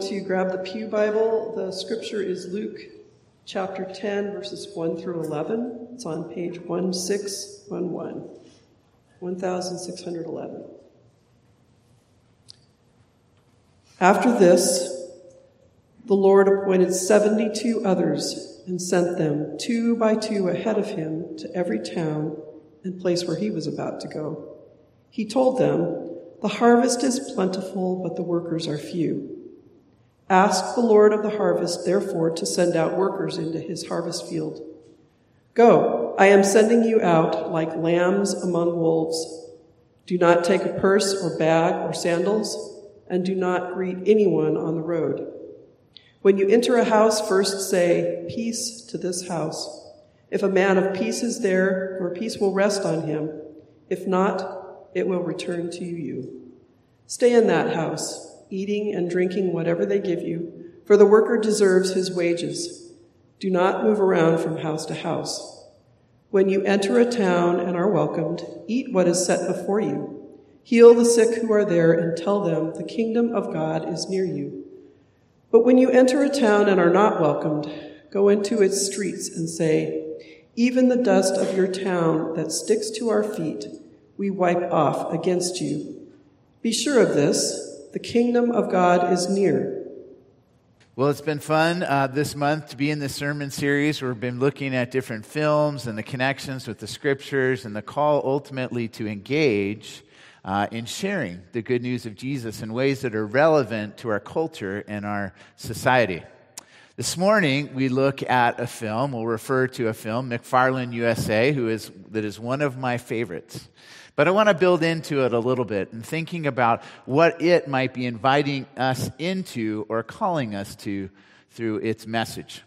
to grab the Pew Bible, the scripture is Luke chapter 10, verses 1 through 11. It's on page 1611. 1611. After this, the Lord appointed 72 others and sent them two by two ahead of him to every town and place where he was about to go. He told them, The harvest is plentiful, but the workers are few. Ask the Lord of the harvest, therefore, to send out workers into his harvest field. Go, I am sending you out like lambs among wolves. Do not take a purse or bag or sandals, and do not greet anyone on the road. When you enter a house, first say, Peace to this house. If a man of peace is there, your peace will rest on him. If not, it will return to you. Stay in that house, eating and drinking whatever they give you, for the worker deserves his wages. Do not move around from house to house. When you enter a town and are welcomed, eat what is set before you. Heal the sick who are there and tell them the kingdom of God is near you. But when you enter a town and are not welcomed, go into its streets and say, Even the dust of your town that sticks to our feet, we wipe off against you. Be sure of this the kingdom of God is near. Well, it's been fun uh, this month to be in this sermon series. We've been looking at different films and the connections with the scriptures and the call ultimately to engage uh, in sharing the good news of Jesus in ways that are relevant to our culture and our society. This morning, we look at a film. We'll refer to a film, McFarland USA, who is, that is one of my favorites. But I want to build into it a little bit and thinking about what it might be inviting us into or calling us to through its message.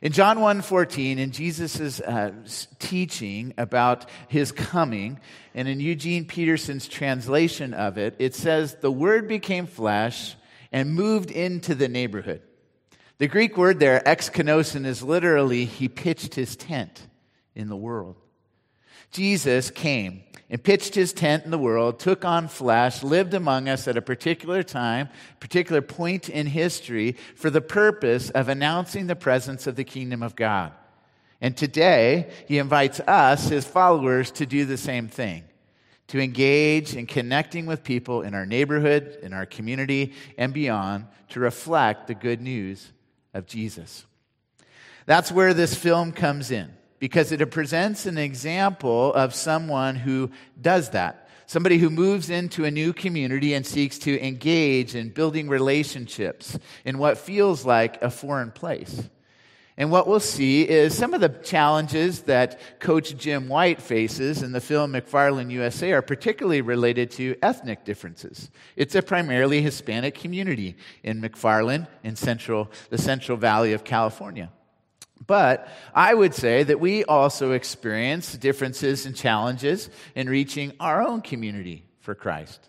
In John 1:14, in Jesus' uh, teaching about his coming, and in Eugene Peterson's translation of it, it says, The Word became flesh and moved into the neighborhood. The Greek word there, exkenosin, is literally he pitched his tent in the world. Jesus came and pitched his tent in the world, took on flesh, lived among us at a particular time, particular point in history, for the purpose of announcing the presence of the kingdom of God. And today, he invites us, his followers, to do the same thing to engage in connecting with people in our neighborhood, in our community, and beyond to reflect the good news of Jesus. That's where this film comes in because it presents an example of someone who does that. Somebody who moves into a new community and seeks to engage in building relationships in what feels like a foreign place. And what we'll see is some of the challenges that Coach Jim White faces in the film McFarland USA are particularly related to ethnic differences. It's a primarily Hispanic community in McFarland in central, the Central Valley of California. But I would say that we also experience differences and challenges in reaching our own community for Christ.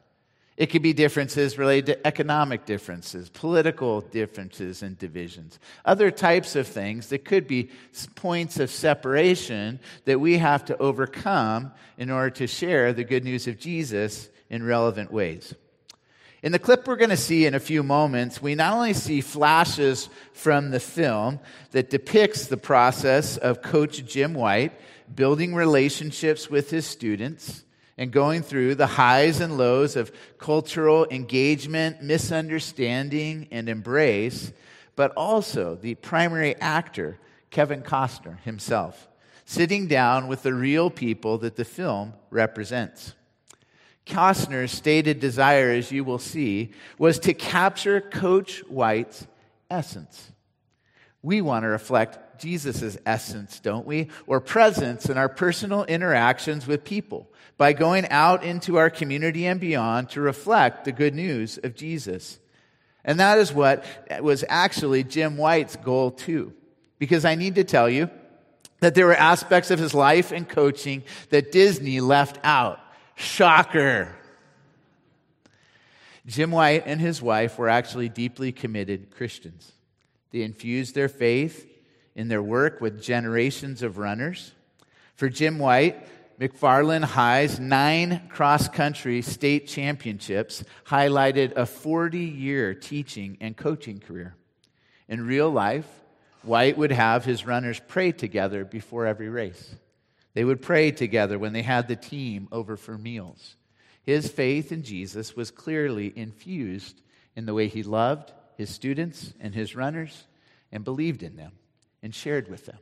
It could be differences related to economic differences, political differences and divisions, other types of things that could be points of separation that we have to overcome in order to share the good news of Jesus in relevant ways. In the clip we're going to see in a few moments, we not only see flashes from the film that depicts the process of Coach Jim White building relationships with his students and going through the highs and lows of cultural engagement, misunderstanding, and embrace, but also the primary actor, Kevin Costner himself, sitting down with the real people that the film represents. Costner's stated desire, as you will see, was to capture Coach White's essence. We want to reflect Jesus' essence, don't we? Or presence in our personal interactions with people by going out into our community and beyond to reflect the good news of Jesus. And that is what was actually Jim White's goal, too. Because I need to tell you that there were aspects of his life and coaching that Disney left out. Shocker. Jim White and his wife were actually deeply committed Christians. They infused their faith in their work with generations of runners. For Jim White, McFarland High's nine cross country state championships highlighted a 40 year teaching and coaching career. In real life, White would have his runners pray together before every race. They would pray together when they had the team over for meals. His faith in Jesus was clearly infused in the way he loved his students and his runners and believed in them and shared with them.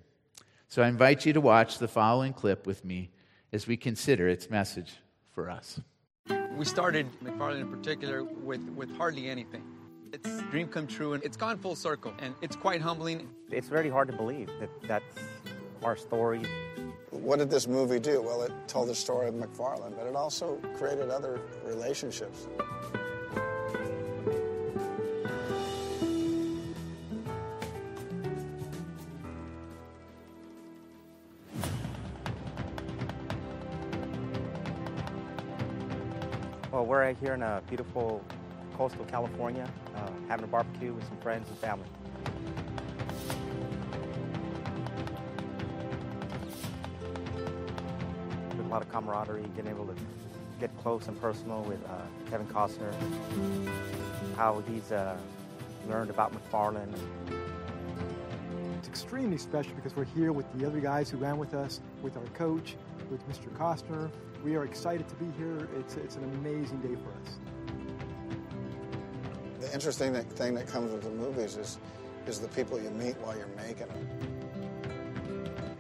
So I invite you to watch the following clip with me as we consider its message for us. We started McFarland in particular with, with hardly anything. It's a dream come true and it's gone full circle and it's quite humbling. It's very hard to believe that that's our story. What did this movie do? Well, it told the story of McFarland, but it also created other relationships. Well, we're here in a beautiful coastal California, uh, having a barbecue with some friends and family. Camaraderie, getting able to get close and personal with uh, Kevin Costner, how he's uh, learned about McFarland. It's extremely special because we're here with the other guys who ran with us, with our coach, with Mr. Costner. We are excited to be here. It's, it's an amazing day for us. The interesting thing that comes with the movies is, is the people you meet while you're making them.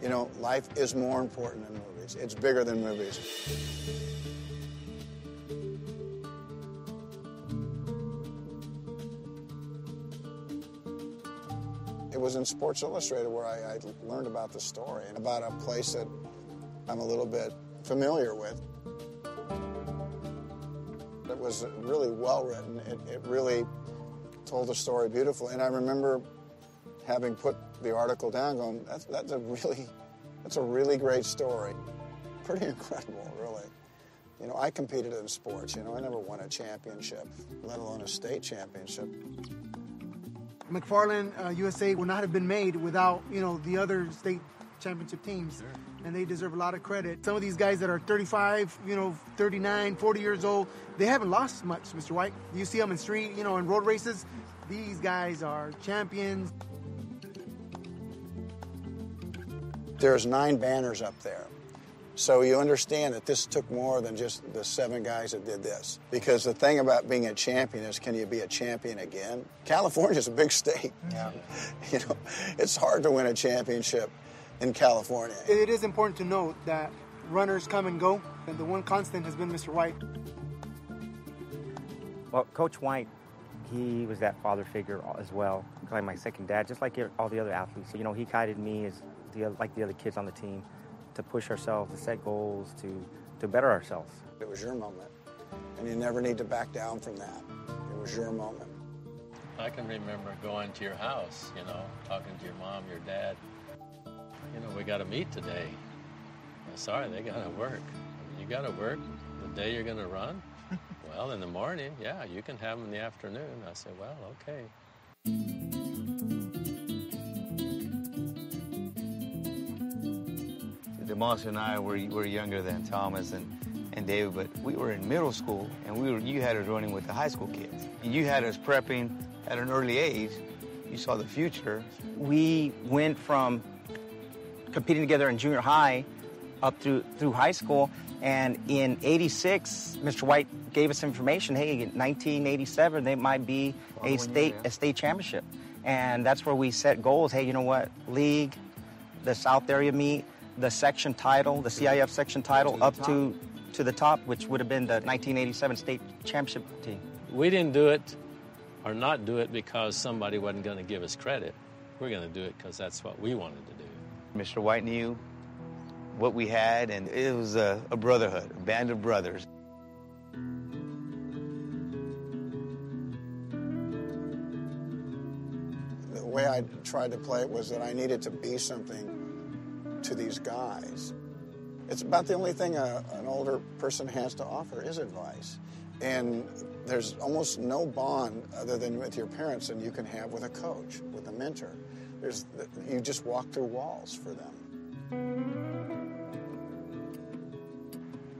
You know, life is more important movies. It's bigger than movies. It was in Sports Illustrated where I, I learned about the story and about a place that I'm a little bit familiar with. It was really well written. It, it really told the story beautifully. And I remember having put the article down, going, "That's that's a really, that's a really great story. Pretty incredible, really." You know, I competed in sports. You know, I never won a championship, let alone a state championship. McFarland uh, USA would not have been made without you know the other state championship teams. Sure. And they deserve a lot of credit. Some of these guys that are 35, you know, 39, 40 years old, they haven't lost much, Mr. White. You see them in street, you know, in road races. These guys are champions. There's nine banners up there. So you understand that this took more than just the seven guys that did this. Because the thing about being a champion is can you be a champion again? California's a big state. Yeah. you know, it's hard to win a championship in California. It is important to note that runners come and go, and the one constant has been Mr. White. Well, Coach White, he was that father figure as well, like my second dad, just like all the other athletes. You know, he guided me as the, like the other kids on the team to push ourselves, to set goals, to, to better ourselves. It was your moment, and you never need to back down from that. It was your moment. I can remember going to your house, you know, talking to your mom, your dad, you know, we got to meet today. I'm sorry, they got to work. You got to work the day you're going to run? well, in the morning, yeah, you can have them in the afternoon. I said, well, okay. DeMoss and I were, were younger than Thomas and, and David, but we were in middle school, and we were you had us running with the high school kids. And you had us prepping at an early age. You saw the future. We went from competing together in junior high up through through high school. And in '86, Mr. White gave us information. Hey, in 1987, they might be a state a state championship, and that's where we set goals. Hey, you know what? League, the South area meet, the section title, the CIF section title, up to to the top, which would have been the 1987 state championship team. We didn't do it or not do it because somebody wasn't going to give us credit. We're going to do it because that's what we wanted to do. Mr. White knew what we had, and it was a, a brotherhood, a band of brothers. The way I tried to play it was that I needed to be something to these guys. It's about the only thing a, an older person has to offer is advice. And there's almost no bond other than with your parents than you can have with a coach, with a mentor. There's, you just walk through walls for them.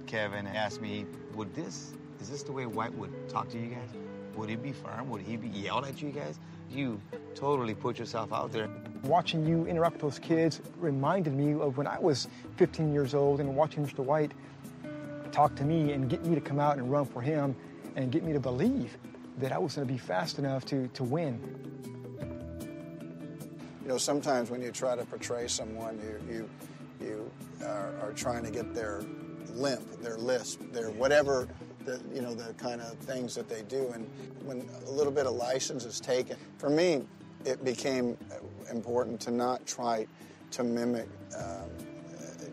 Kevin asked me, would this, is this the way White would talk to you guys? Would he be firm? Would he be yelled at you guys? You totally put yourself out there. Watching you interact with those kids reminded me of when I was 15 years old and watching Mr. White talk to me and get me to come out and run for him and get me to believe that I was going to be fast enough to, to win. You know, sometimes when you try to portray someone, you, you, you are, are trying to get their limp, their lisp, their whatever, the, you know, the kind of things that they do. And when a little bit of license is taken, for me, it became important to not try to mimic um,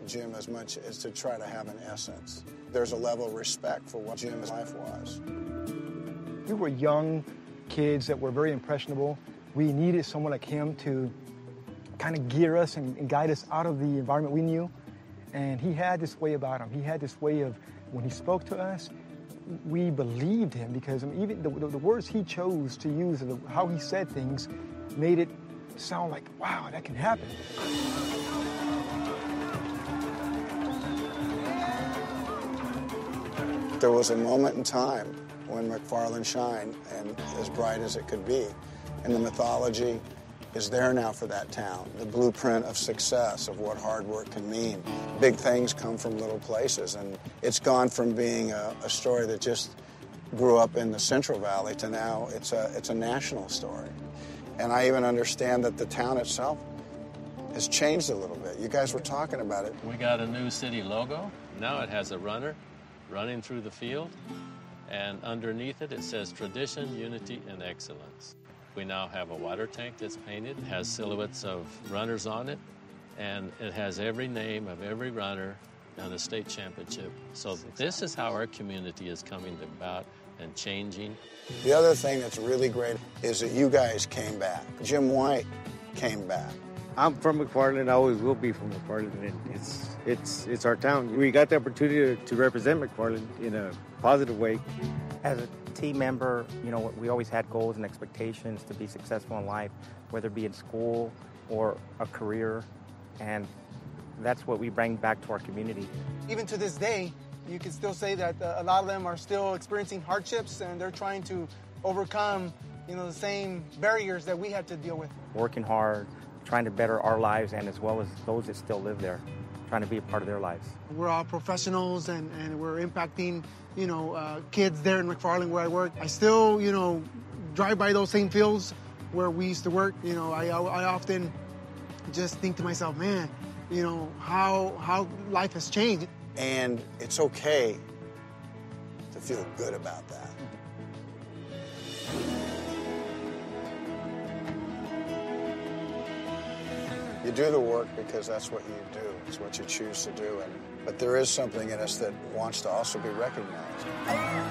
Jim as much as to try to have an essence. There's a level of respect for what Jim's life was. We were young kids that were very impressionable. We needed someone like him to kind of gear us and, and guide us out of the environment we knew. And he had this way about him. He had this way of, when he spoke to us, we believed him because I mean, even the, the, the, words he chose to use the, how he said things made it sound like, wow, that can happen. There was a moment in time when McFarland shined and as bright as it could be. And the mythology is there now for that town. The blueprint of success, of what hard work can mean. Big things come from little places, and it's gone from being a, a story that just grew up in the Central Valley to now it's a, it's a national story. And I even understand that the town itself has changed a little bit. You guys were talking about it. We got a new city logo. Now it has a runner running through the field, and underneath it it says tradition, unity, and excellence. We now have a water tank that's painted, has silhouettes of runners on it, and it has every name of every runner on a state championship. So this is how our community is coming about and changing. The other thing that's really great is that you guys came back. Jim White came back. I'm from McFarland. I always will be from McFarland, and it's it's it's our town. We got the opportunity to, to represent McFarland in a positive way. As a team member, you know, we always had goals and expectations to be successful in life, whether it be in school or a career, and that's what we bring back to our community. Even to this day, you can still say that uh, a lot of them are still experiencing hardships and they're trying to overcome, you know, the same barriers that we had to deal with. Working hard, trying to better our lives and as well as those that still live there, trying to be a part of their lives. We're all professionals and, and we're impacting, you know, uh, kids there in McFarland where I work. I still, you know, drive by those same fields where we used to work. You know, I, I often just think to myself, man, you know, how, how life has changed. And it's okay to feel good about that. You do the work because that's what you do. It's what you choose to do. And, but there is something in us that wants to also be recognized.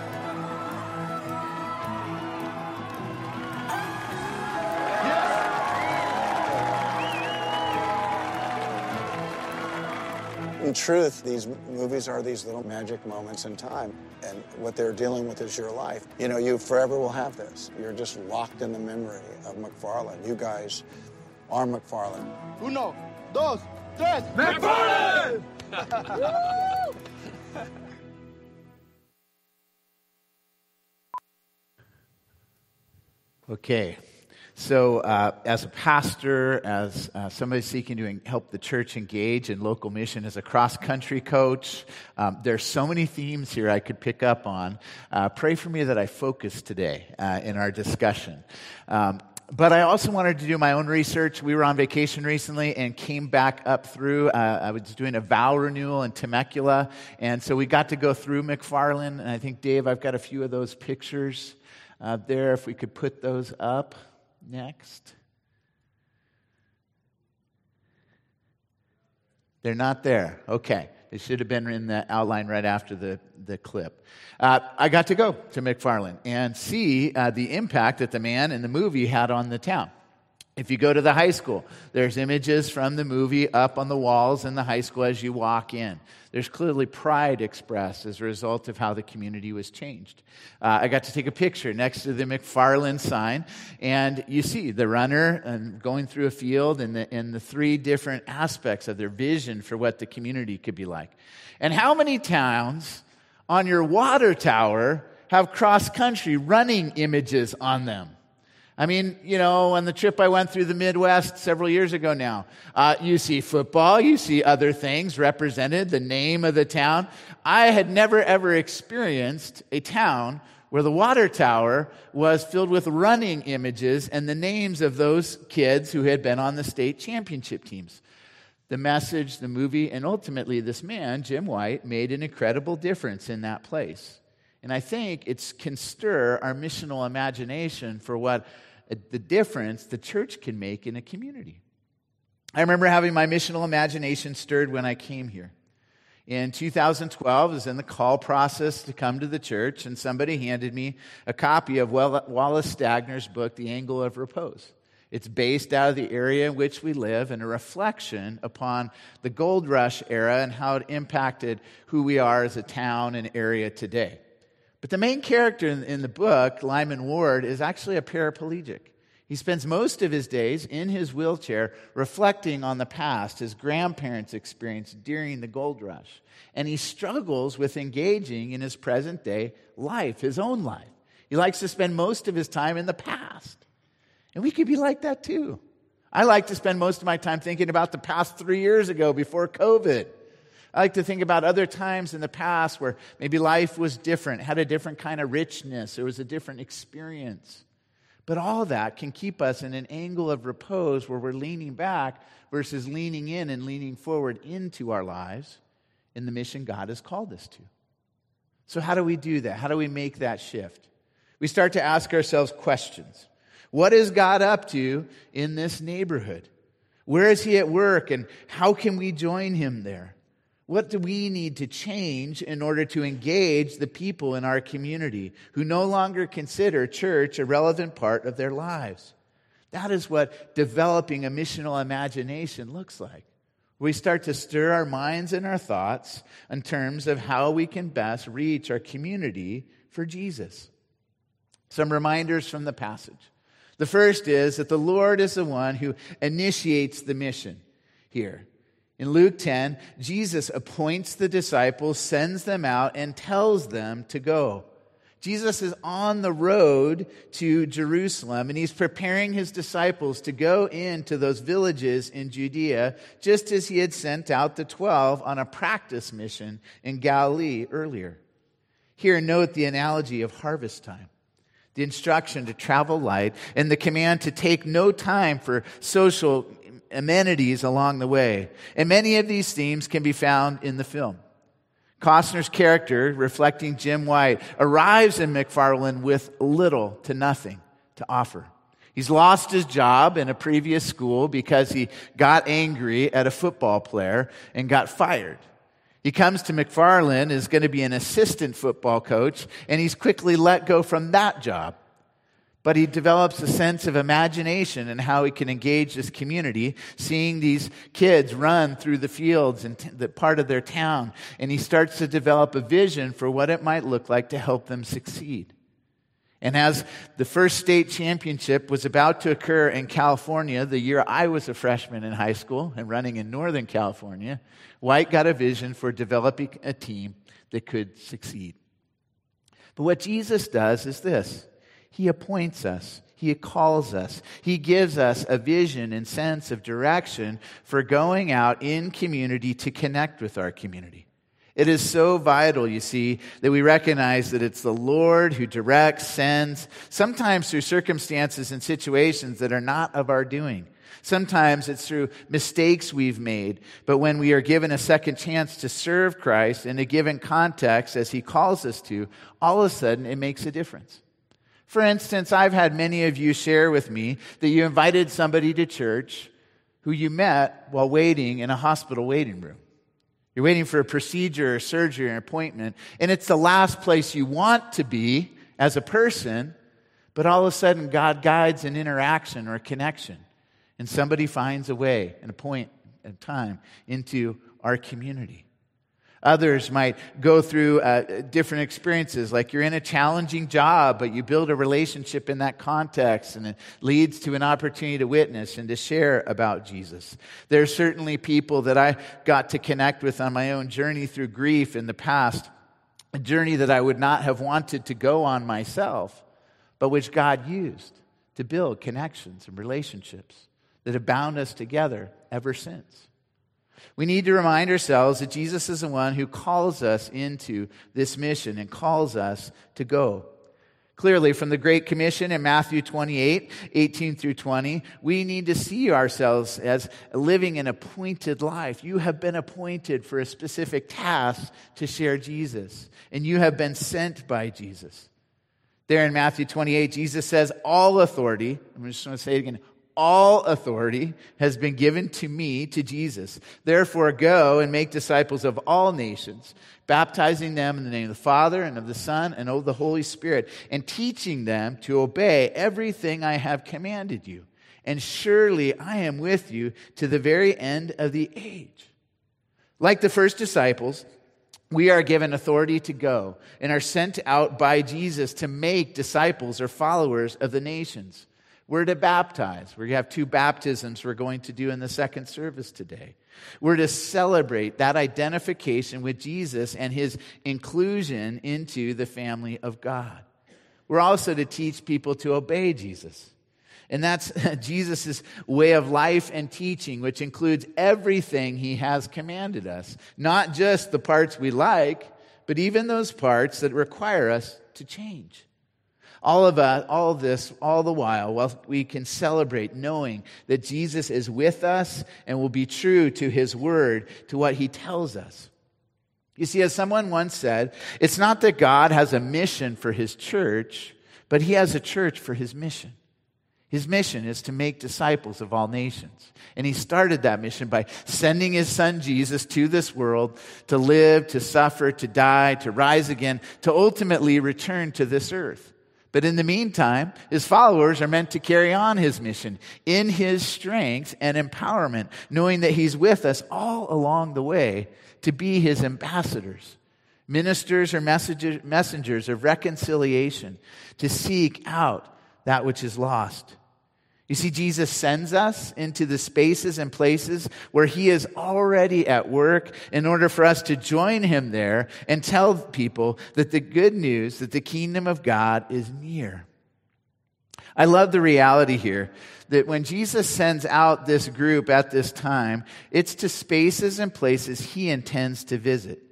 In truth, these movies are these little magic moments in time, and what they're dealing with is your life. You know, you forever will have this. You're just locked in the memory of McFarland. You guys are McFarland. Uno, dos, tres. McFarland! Okay. So, uh, as a pastor, as uh, somebody seeking to help the church engage in local mission, as a cross country coach, um, there's so many themes here I could pick up on. Uh, pray for me that I focus today uh, in our discussion. Um, but I also wanted to do my own research. We were on vacation recently and came back up through. Uh, I was doing a vow renewal in Temecula, and so we got to go through McFarland. And I think Dave, I've got a few of those pictures uh, there. If we could put those up next. They're not there. Okay. They should have been in the outline right after the, the clip. Uh, I got to go to McFarland and see uh, the impact that the man in the movie had on the town. If you go to the high school, there's images from the movie up on the walls in the high school as you walk in. There's clearly pride expressed as a result of how the community was changed. Uh, I got to take a picture next to the McFarland sign, and you see the runner and going through a field and the, and the three different aspects of their vision for what the community could be like. And how many towns on your water tower have cross country running images on them? I mean, you know, on the trip I went through the Midwest several years ago now, uh, you see football, you see other things represented, the name of the town. I had never ever experienced a town where the water tower was filled with running images and the names of those kids who had been on the state championship teams. The message, the movie, and ultimately this man, Jim White, made an incredible difference in that place. And I think it can stir our missional imagination for what the difference the church can make in a community. I remember having my missional imagination stirred when I came here. In 2012, I was in the call process to come to the church, and somebody handed me a copy of Wallace Stegner's book, The Angle of Repose. It's based out of the area in which we live and a reflection upon the gold rush era and how it impacted who we are as a town and area today. But the main character in, in the book, Lyman Ward, is actually a paraplegic. He spends most of his days in his wheelchair reflecting on the past his grandparents experienced during the gold rush. And he struggles with engaging in his present day life, his own life. He likes to spend most of his time in the past. And we could be like that too. I like to spend most of my time thinking about the past three years ago before COVID. I like to think about other times in the past where maybe life was different, had a different kind of richness, it was a different experience. But all that can keep us in an angle of repose where we're leaning back versus leaning in and leaning forward into our lives in the mission God has called us to. So, how do we do that? How do we make that shift? We start to ask ourselves questions. What is God up to in this neighborhood? Where is He at work, and how can we join Him there? What do we need to change in order to engage the people in our community who no longer consider church a relevant part of their lives? That is what developing a missional imagination looks like. We start to stir our minds and our thoughts in terms of how we can best reach our community for Jesus. Some reminders from the passage. The first is that the Lord is the one who initiates the mission here. In Luke 10, Jesus appoints the disciples, sends them out, and tells them to go. Jesus is on the road to Jerusalem and he's preparing his disciples to go into those villages in Judea, just as he had sent out the 12 on a practice mission in Galilee earlier. Here, note the analogy of harvest time the instruction to travel light, and the command to take no time for social amenities along the way. And many of these themes can be found in the film. Costner's character, reflecting Jim White, arrives in McFarland with little to nothing to offer. He's lost his job in a previous school because he got angry at a football player and got fired. He comes to McFarland, is going to be an assistant football coach, and he's quickly let go from that job but he develops a sense of imagination and how he can engage this community, seeing these kids run through the fields and the part of their town. And he starts to develop a vision for what it might look like to help them succeed. And as the first state championship was about to occur in California, the year I was a freshman in high school and running in Northern California, White got a vision for developing a team that could succeed. But what Jesus does is this he appoints us. He calls us. He gives us a vision and sense of direction for going out in community to connect with our community. It is so vital, you see, that we recognize that it's the Lord who directs, sends, sometimes through circumstances and situations that are not of our doing. Sometimes it's through mistakes we've made, but when we are given a second chance to serve Christ in a given context as He calls us to, all of a sudden it makes a difference. For instance, I've had many of you share with me that you invited somebody to church who you met while waiting in a hospital waiting room. You're waiting for a procedure or surgery or an appointment, and it's the last place you want to be as a person, but all of a sudden God guides an interaction or a connection. and somebody finds a way and a point and time into our community. Others might go through uh, different experiences, like you're in a challenging job, but you build a relationship in that context, and it leads to an opportunity to witness and to share about Jesus. There are certainly people that I got to connect with on my own journey through grief in the past, a journey that I would not have wanted to go on myself, but which God used to build connections and relationships that have bound us together ever since. We need to remind ourselves that Jesus is the one who calls us into this mission and calls us to go. Clearly, from the Great Commission in Matthew 28, 18 through 20, we need to see ourselves as living an appointed life. You have been appointed for a specific task to share Jesus, and you have been sent by Jesus. There in Matthew 28, Jesus says, All authority, I'm just going to say it again, all authority has been given to me, to Jesus. Therefore, go and make disciples of all nations, baptizing them in the name of the Father and of the Son and of the Holy Spirit, and teaching them to obey everything I have commanded you. And surely I am with you to the very end of the age. Like the first disciples, we are given authority to go and are sent out by Jesus to make disciples or followers of the nations. We're to baptize. We have two baptisms we're going to do in the second service today. We're to celebrate that identification with Jesus and his inclusion into the family of God. We're also to teach people to obey Jesus. And that's Jesus' way of life and teaching, which includes everything he has commanded us. Not just the parts we like, but even those parts that require us to change. All of us, all of this, all the while, while we can celebrate knowing that Jesus is with us and will be true to his word, to what he tells us. You see, as someone once said, it's not that God has a mission for his church, but he has a church for his mission. His mission is to make disciples of all nations. And he started that mission by sending his son Jesus to this world to live, to suffer, to die, to rise again, to ultimately return to this earth. But in the meantime, his followers are meant to carry on his mission in his strength and empowerment, knowing that he's with us all along the way to be his ambassadors, ministers or messengers of reconciliation, to seek out that which is lost you see, Jesus sends us into the spaces and places where He is already at work in order for us to join Him there and tell people that the good news, that the kingdom of God is near. I love the reality here that when Jesus sends out this group at this time, it's to spaces and places He intends to visit.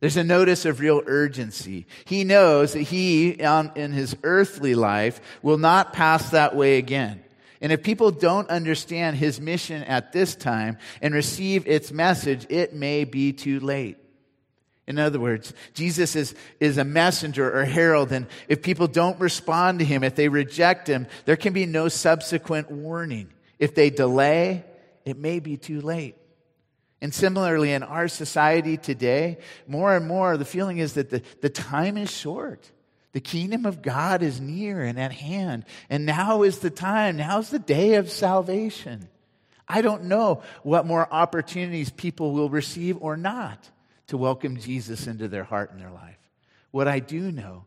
There's a notice of real urgency. He knows that he, in his earthly life, will not pass that way again. And if people don't understand his mission at this time and receive its message, it may be too late. In other words, Jesus is, is a messenger or herald, and if people don't respond to him, if they reject him, there can be no subsequent warning. If they delay, it may be too late. And similarly, in our society today, more and more, the feeling is that the, the time is short. The kingdom of God is near and at hand. And now is the time. Now's the day of salvation. I don't know what more opportunities people will receive or not to welcome Jesus into their heart and their life. What I do know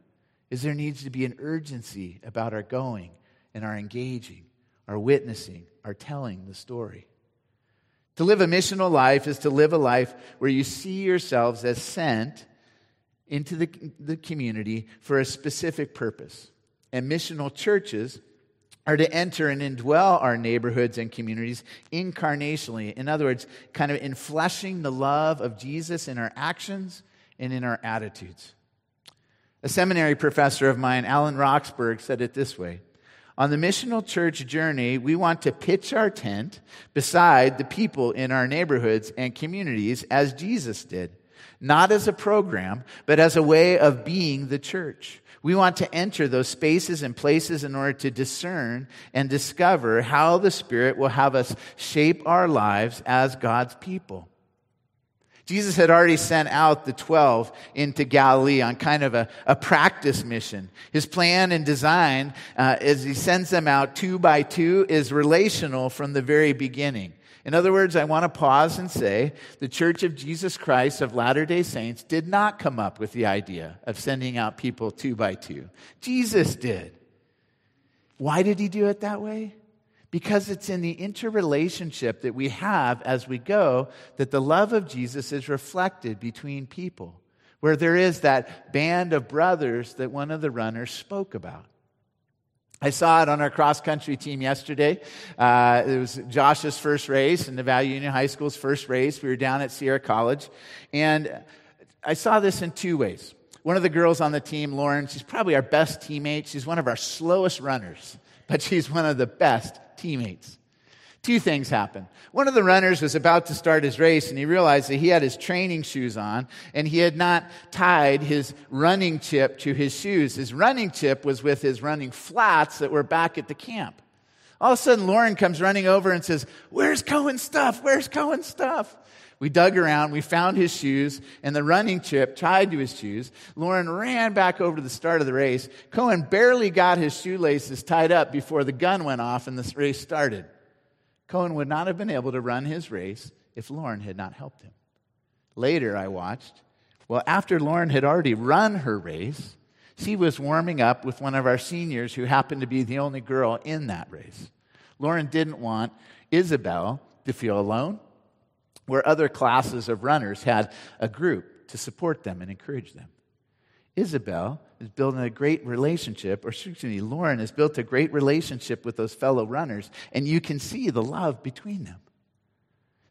is there needs to be an urgency about our going and our engaging, our witnessing, our telling the story. To live a missional life is to live a life where you see yourselves as sent into the, the community for a specific purpose. And missional churches are to enter and indwell our neighborhoods and communities incarnationally. In other words, kind of infleshing the love of Jesus in our actions and in our attitudes. A seminary professor of mine, Alan Roxburgh, said it this way On the missional church journey, we want to pitch our tent beside the people in our neighborhoods and communities as Jesus did not as a program, but as a way of being the church. We want to enter those spaces and places in order to discern and discover how the Spirit will have us shape our lives as God's people. Jesus had already sent out the 12 into Galilee on kind of a, a practice mission. His plan and design, uh, as he sends them out two by two, is relational from the very beginning. In other words, I want to pause and say the Church of Jesus Christ of Latter day Saints did not come up with the idea of sending out people two by two. Jesus did. Why did he do it that way? Because it's in the interrelationship that we have as we go that the love of Jesus is reflected between people, where there is that band of brothers that one of the runners spoke about. I saw it on our cross country team yesterday. Uh, it was Josh's first race and Nevada Union High School's first race. We were down at Sierra College. And I saw this in two ways. One of the girls on the team, Lauren, she's probably our best teammate. She's one of our slowest runners, but she's one of the best teammates. Two things happened. One of the runners was about to start his race and he realized that he had his training shoes on and he had not tied his running chip to his shoes. His running chip was with his running flats that were back at the camp. All of a sudden, Lauren comes running over and says, Where's Cohen's stuff? Where's Cohen's stuff? We dug around, we found his shoes, and the running chip tied to his shoes. Lauren ran back over to the start of the race. Cohen barely got his shoelaces tied up before the gun went off and the race started. Cohen would not have been able to run his race if Lauren had not helped him. Later, I watched, well, after Lauren had already run her race, she was warming up with one of our seniors who happened to be the only girl in that race. Lauren didn't want Isabel to feel alone where other classes of runners had a group to support them and encourage them. Isabel is building a great relationship, or excuse me, Lauren has built a great relationship with those fellow runners, and you can see the love between them.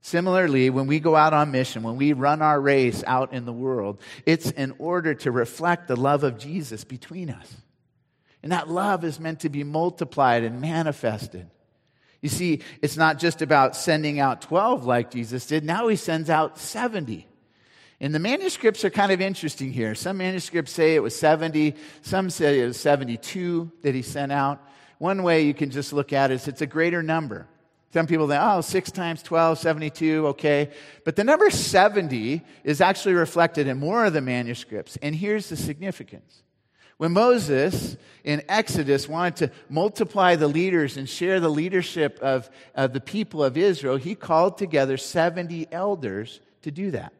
Similarly, when we go out on mission, when we run our race out in the world, it's in order to reflect the love of Jesus between us. And that love is meant to be multiplied and manifested. You see, it's not just about sending out 12 like Jesus did. Now he sends out 70. And the manuscripts are kind of interesting here. Some manuscripts say it was 70, some say it was 72 that he sent out. One way you can just look at it is it's a greater number. Some people think, oh, 6 times 12, 72, okay. But the number 70 is actually reflected in more of the manuscripts. And here's the significance when Moses in Exodus wanted to multiply the leaders and share the leadership of, of the people of Israel, he called together 70 elders to do that.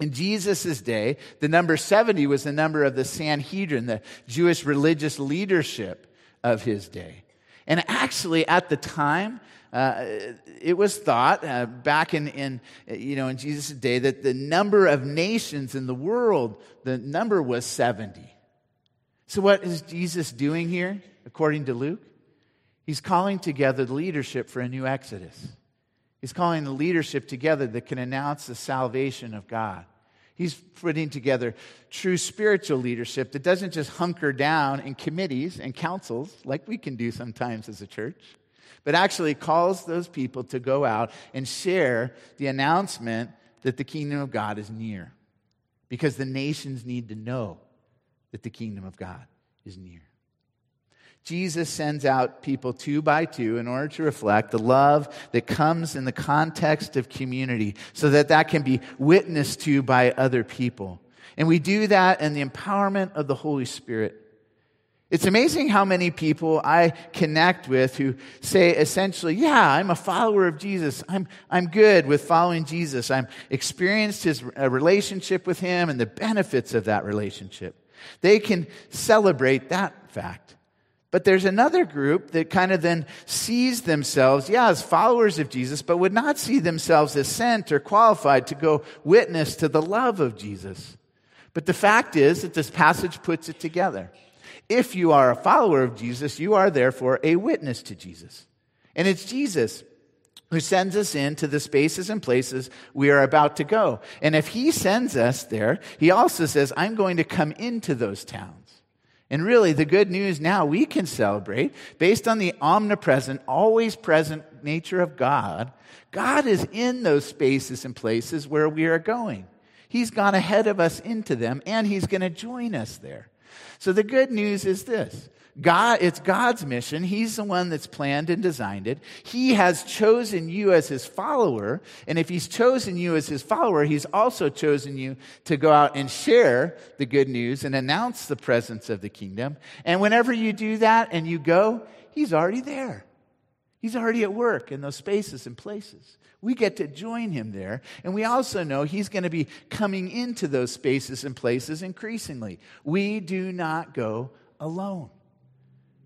In Jesus' day, the number 70 was the number of the Sanhedrin, the Jewish religious leadership of his day. And actually, at the time, uh, it was thought uh, back in, in, you know, in Jesus' day that the number of nations in the world, the number was 70. So, what is Jesus doing here, according to Luke? He's calling together the leadership for a new Exodus. He's calling the leadership together that can announce the salvation of God. He's putting together true spiritual leadership that doesn't just hunker down in committees and councils like we can do sometimes as a church, but actually calls those people to go out and share the announcement that the kingdom of God is near. Because the nations need to know that the kingdom of God is near. Jesus sends out people two by two in order to reflect the love that comes in the context of community so that that can be witnessed to by other people. And we do that in the empowerment of the Holy Spirit. It's amazing how many people I connect with who say essentially, yeah, I'm a follower of Jesus. I'm, I'm good with following Jesus. I'm experienced his uh, relationship with him and the benefits of that relationship. They can celebrate that fact. But there's another group that kind of then sees themselves, yeah, as followers of Jesus, but would not see themselves as sent or qualified to go witness to the love of Jesus. But the fact is that this passage puts it together. If you are a follower of Jesus, you are therefore a witness to Jesus. And it's Jesus who sends us into the spaces and places we are about to go. And if he sends us there, he also says, I'm going to come into those towns. And really, the good news now we can celebrate based on the omnipresent, always present nature of God. God is in those spaces and places where we are going. He's gone ahead of us into them, and He's going to join us there. So the good news is this God, it's God's mission. He's the one that's planned and designed it. He has chosen you as his follower. And if he's chosen you as his follower, he's also chosen you to go out and share the good news and announce the presence of the kingdom. And whenever you do that and you go, he's already there. He's already at work in those spaces and places. We get to join him there. And we also know he's going to be coming into those spaces and places increasingly. We do not go alone.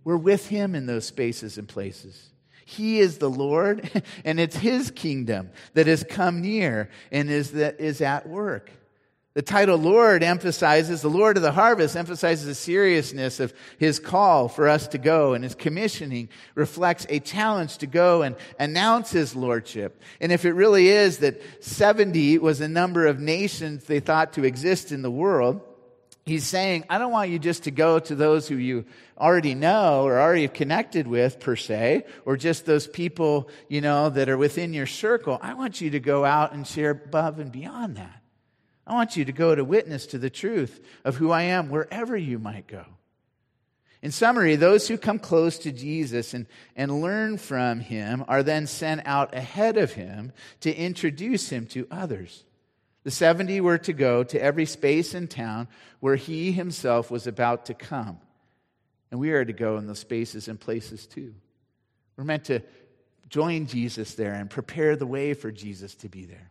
We're with him in those spaces and places. He is the Lord, and it's his kingdom that has come near and is, that is at work. The title Lord emphasizes, the Lord of the harvest emphasizes the seriousness of his call for us to go, and his commissioning reflects a challenge to go and announce his lordship. And if it really is that 70 was the number of nations they thought to exist in the world, he's saying, I don't want you just to go to those who you already know or already have connected with, per se, or just those people, you know, that are within your circle. I want you to go out and share above and beyond that. I want you to go to witness to the truth of who I am wherever you might go. In summary, those who come close to Jesus and, and learn from him are then sent out ahead of him to introduce him to others. The 70 were to go to every space in town where he himself was about to come. And we are to go in those spaces and places too. We're meant to join Jesus there and prepare the way for Jesus to be there.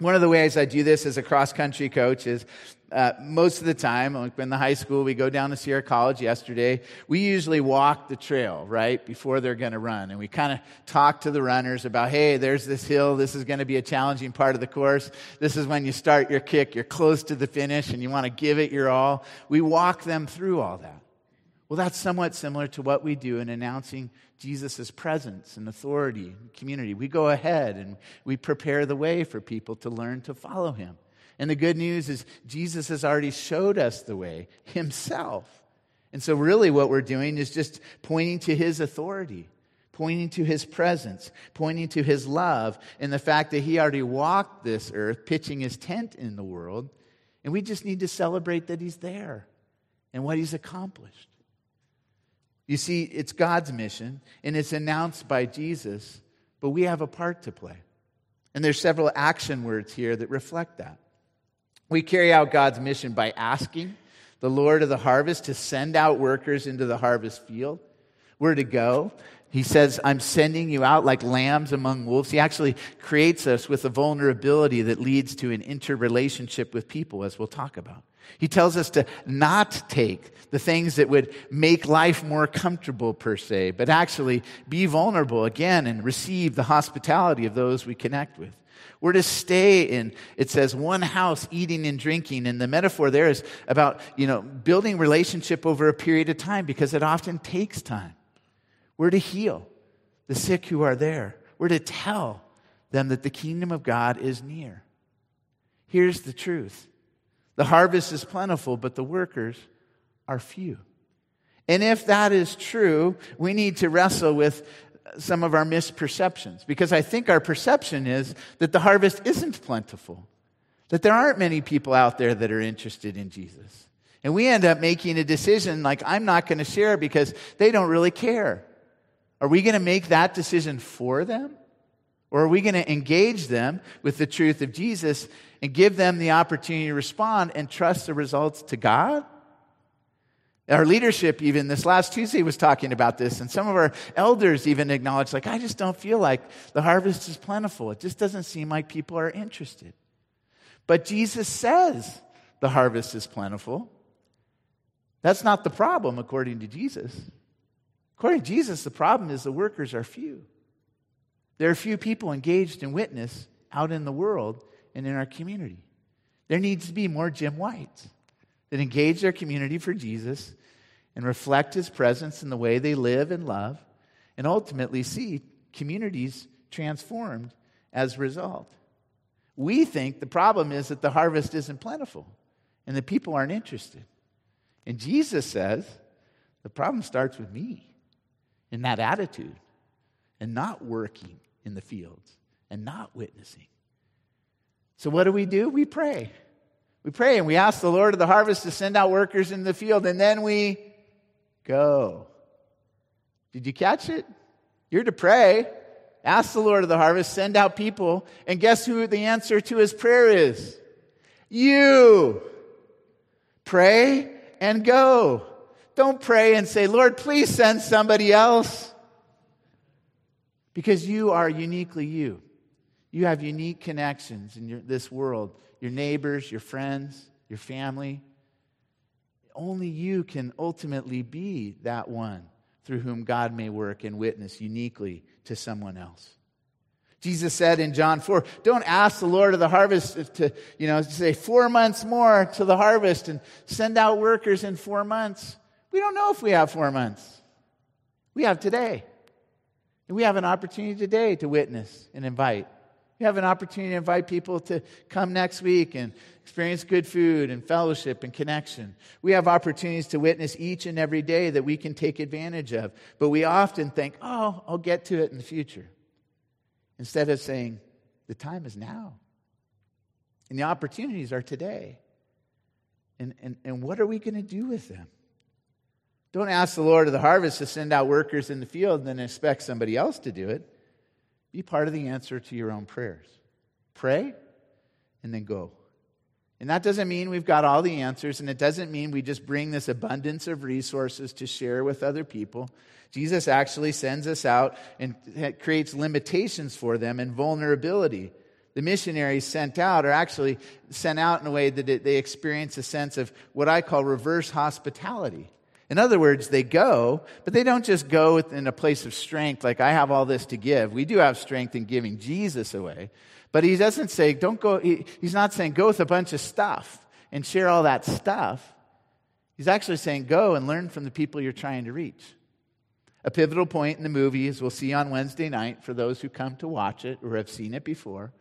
One of the ways I do this as a cross country coach is uh, most of the time, like in the high school, we go down to Sierra College yesterday. We usually walk the trail, right, before they're going to run. And we kind of talk to the runners about, hey, there's this hill. This is going to be a challenging part of the course. This is when you start your kick. You're close to the finish and you want to give it your all. We walk them through all that. Well, that's somewhat similar to what we do in announcing Jesus' presence and authority the community. We go ahead and we prepare the way for people to learn to follow him. And the good news is Jesus has already showed us the way himself. And so, really, what we're doing is just pointing to his authority, pointing to his presence, pointing to his love, and the fact that he already walked this earth, pitching his tent in the world. And we just need to celebrate that he's there and what he's accomplished. You see, it's God's mission and it's announced by Jesus, but we have a part to play. And there's several action words here that reflect that. We carry out God's mission by asking the Lord of the harvest to send out workers into the harvest field. We're to go. He says, I'm sending you out like lambs among wolves. He actually creates us with a vulnerability that leads to an interrelationship with people, as we'll talk about. He tells us to not take the things that would make life more comfortable, per se, but actually be vulnerable again and receive the hospitality of those we connect with. We're to stay in, it says, one house, eating and drinking. And the metaphor there is about, you know, building relationship over a period of time because it often takes time. We're to heal the sick who are there. We're to tell them that the kingdom of God is near. Here's the truth the harvest is plentiful, but the workers are few. And if that is true, we need to wrestle with some of our misperceptions because I think our perception is that the harvest isn't plentiful, that there aren't many people out there that are interested in Jesus. And we end up making a decision like, I'm not going to share because they don't really care. Are we going to make that decision for them? Or are we going to engage them with the truth of Jesus and give them the opportunity to respond and trust the results to God? Our leadership, even this last Tuesday, was talking about this, and some of our elders even acknowledged, like, I just don't feel like the harvest is plentiful. It just doesn't seem like people are interested. But Jesus says the harvest is plentiful. That's not the problem, according to Jesus. According to Jesus, the problem is the workers are few. There are few people engaged in witness out in the world and in our community. There needs to be more Jim Whites that engage their community for Jesus and reflect his presence in the way they live and love, and ultimately see communities transformed as a result. We think the problem is that the harvest isn't plentiful and that people aren't interested. And Jesus says the problem starts with me in that attitude and not working in the fields and not witnessing. So, what do we do? We pray. We pray and we ask the Lord of the harvest to send out workers in the field, and then we go. Did you catch it? You're to pray. Ask the Lord of the harvest, send out people, and guess who the answer to his prayer is? You. Pray and go. Don't pray and say, Lord, please send somebody else. Because you are uniquely you. You have unique connections in your, this world your neighbors, your friends, your family. Only you can ultimately be that one through whom God may work and witness uniquely to someone else. Jesus said in John 4, don't ask the Lord of the harvest to, you know, say four months more to the harvest and send out workers in four months. We don't know if we have four months. We have today. And we have an opportunity today to witness and invite. We have an opportunity to invite people to come next week and experience good food and fellowship and connection. We have opportunities to witness each and every day that we can take advantage of. But we often think, oh, I'll get to it in the future. Instead of saying, the time is now. And the opportunities are today. And, and, and what are we going to do with them? Don't ask the Lord of the harvest to send out workers in the field and then expect somebody else to do it. Be part of the answer to your own prayers. Pray and then go. And that doesn't mean we've got all the answers, and it doesn't mean we just bring this abundance of resources to share with other people. Jesus actually sends us out and creates limitations for them and vulnerability. The missionaries sent out are actually sent out in a way that they experience a sense of what I call reverse hospitality. In other words, they go, but they don't just go in a place of strength, like I have all this to give. We do have strength in giving Jesus away. But he doesn't say, don't go, he, he's not saying go with a bunch of stuff and share all that stuff. He's actually saying go and learn from the people you're trying to reach. A pivotal point in the movie, as we'll see on Wednesday night for those who come to watch it or have seen it before,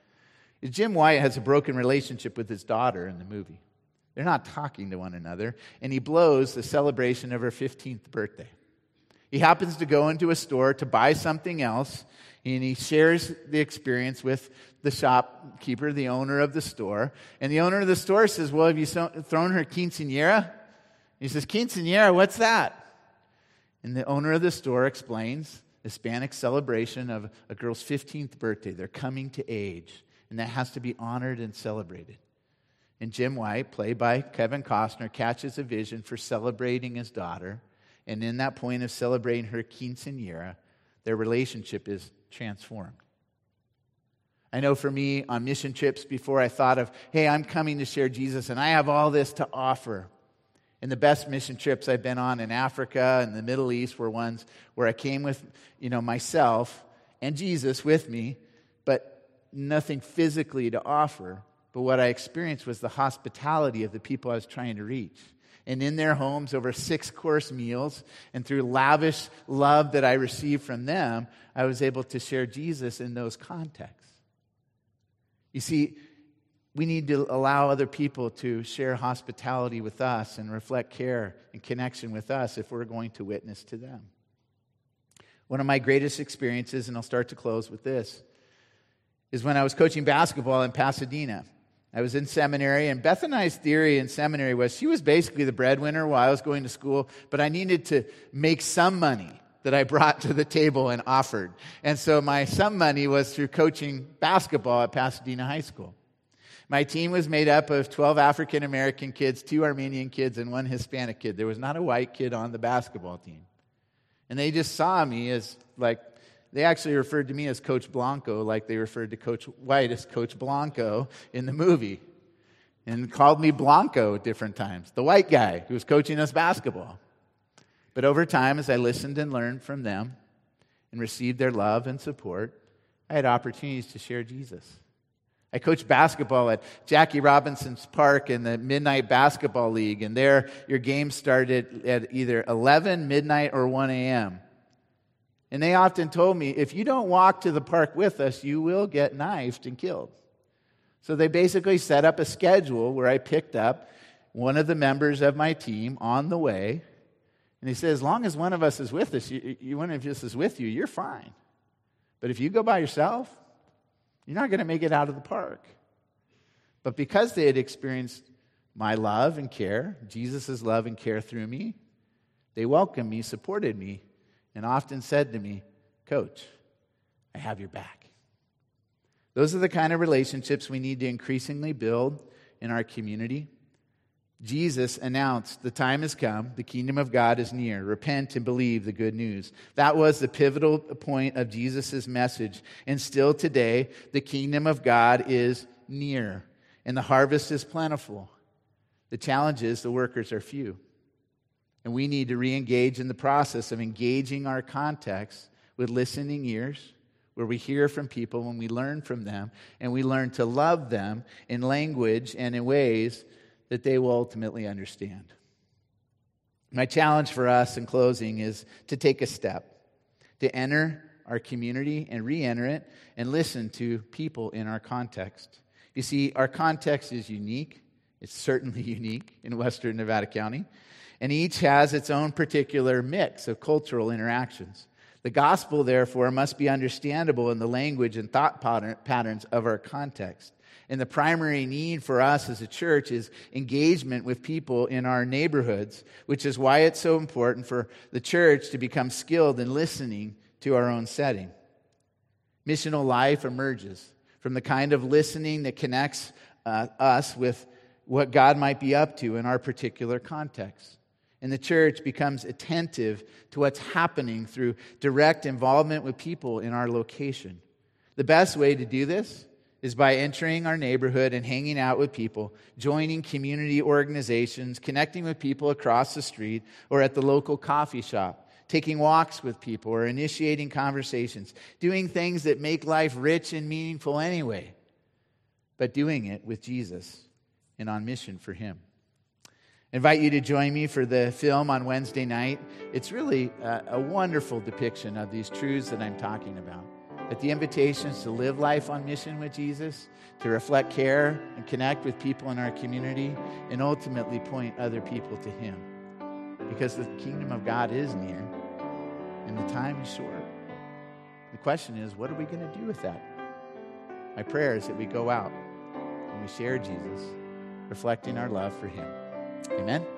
is Jim White has a broken relationship with his daughter in the movie. They're not talking to one another, and he blows the celebration of her 15th birthday. He happens to go into a store to buy something else, and he shares the experience with the shopkeeper, the owner of the store. And the owner of the store says, Well, have you thrown her quinceanera? He says, Quinceanera, what's that? And the owner of the store explains Hispanic celebration of a girl's 15th birthday. They're coming to age, and that has to be honored and celebrated. And Jim White, played by Kevin Costner, catches a vision for celebrating his daughter. And in that point of celebrating her quinceanera, their relationship is transformed. I know for me on mission trips before, I thought of, hey, I'm coming to share Jesus and I have all this to offer. And the best mission trips I've been on in Africa and the Middle East were ones where I came with, you know, myself and Jesus with me, but nothing physically to offer. But what I experienced was the hospitality of the people I was trying to reach. And in their homes, over six course meals, and through lavish love that I received from them, I was able to share Jesus in those contexts. You see, we need to allow other people to share hospitality with us and reflect care and connection with us if we're going to witness to them. One of my greatest experiences, and I'll start to close with this, is when I was coaching basketball in Pasadena. I was in seminary, and Beth and I's theory in seminary was she was basically the breadwinner while I was going to school, but I needed to make some money that I brought to the table and offered. And so my some money was through coaching basketball at Pasadena High School. My team was made up of 12 African American kids, two Armenian kids, and one Hispanic kid. There was not a white kid on the basketball team. And they just saw me as like, they actually referred to me as Coach Blanco, like they referred to Coach White as Coach Blanco in the movie, and called me Blanco at different times, the white guy who was coaching us basketball. But over time, as I listened and learned from them and received their love and support, I had opportunities to share Jesus. I coached basketball at Jackie Robinson's Park in the Midnight Basketball League, and there your game started at either 11, midnight, or 1 a.m. And they often told me, if you don't walk to the park with us, you will get knifed and killed. So they basically set up a schedule where I picked up one of the members of my team on the way and he said, as long as one of us is with us, you, you, one of us is with you, you're fine. But if you go by yourself, you're not going to make it out of the park. But because they had experienced my love and care, Jesus' love and care through me, They welcomed me, supported me, and often said to me, Coach, I have your back. Those are the kind of relationships we need to increasingly build in our community. Jesus announced, The time has come, the kingdom of God is near. Repent and believe the good news. That was the pivotal point of Jesus' message. And still today, the kingdom of God is near, and the harvest is plentiful. The challenge is the workers are few. And we need to re engage in the process of engaging our context with listening ears where we hear from people and we learn from them and we learn to love them in language and in ways that they will ultimately understand. My challenge for us in closing is to take a step, to enter our community and re enter it and listen to people in our context. You see, our context is unique. It's certainly unique in Western Nevada County. And each has its own particular mix of cultural interactions. The gospel, therefore, must be understandable in the language and thought patterns of our context. And the primary need for us as a church is engagement with people in our neighborhoods, which is why it's so important for the church to become skilled in listening to our own setting. Missional life emerges from the kind of listening that connects uh, us with what God might be up to in our particular context and the church becomes attentive to what's happening through direct involvement with people in our location. The best way to do this is by entering our neighborhood and hanging out with people, joining community organizations, connecting with people across the street or at the local coffee shop, taking walks with people or initiating conversations, doing things that make life rich and meaningful anyway, but doing it with Jesus and on mission for Him invite you to join me for the film on Wednesday night. It's really a, a, wonderful depiction of these truths that I'm talking about. That the invitation is to live life on mission with Jesus, to reflect care and connect with people in our community, and ultimately point other people to Him. Because the kingdom of God is near and the time is short. The question is, what are we going to do with that? My prayer is that we go out and we share Jesus, reflecting our love for Him. Amen.